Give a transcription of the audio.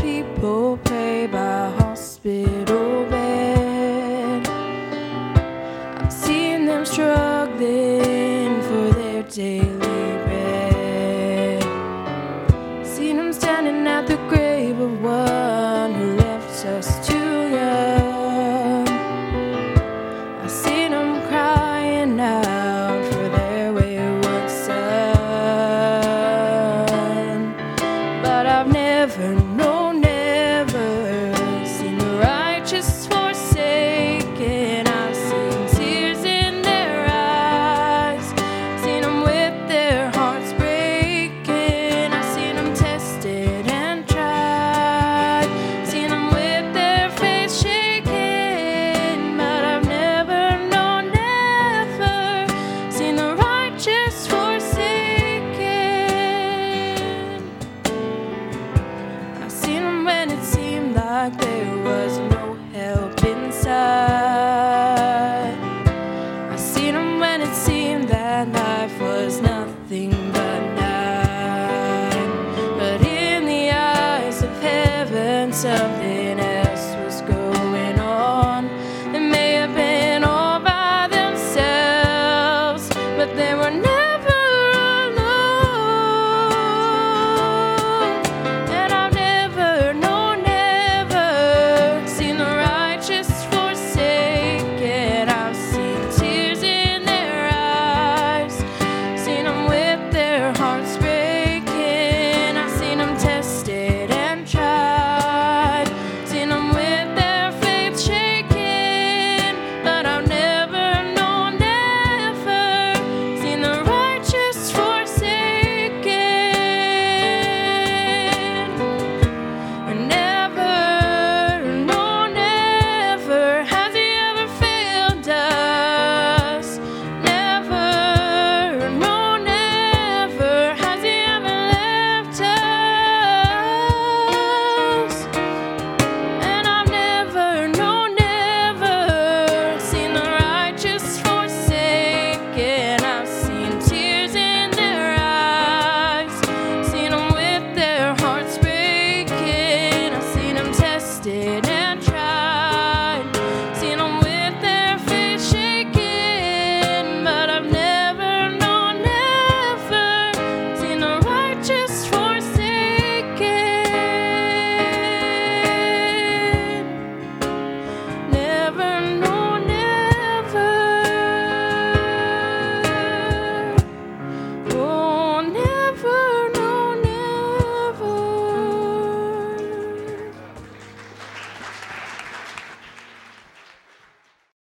People pay by hospital bed. I've seen them struggling for their daily bread. Seen them standing at the grave of what. like there was no help inside. I seen him when it seemed that life was nothing but night. But in the eyes of heaven, something else was going on. They may have been all by themselves, but they were never.